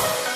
Show.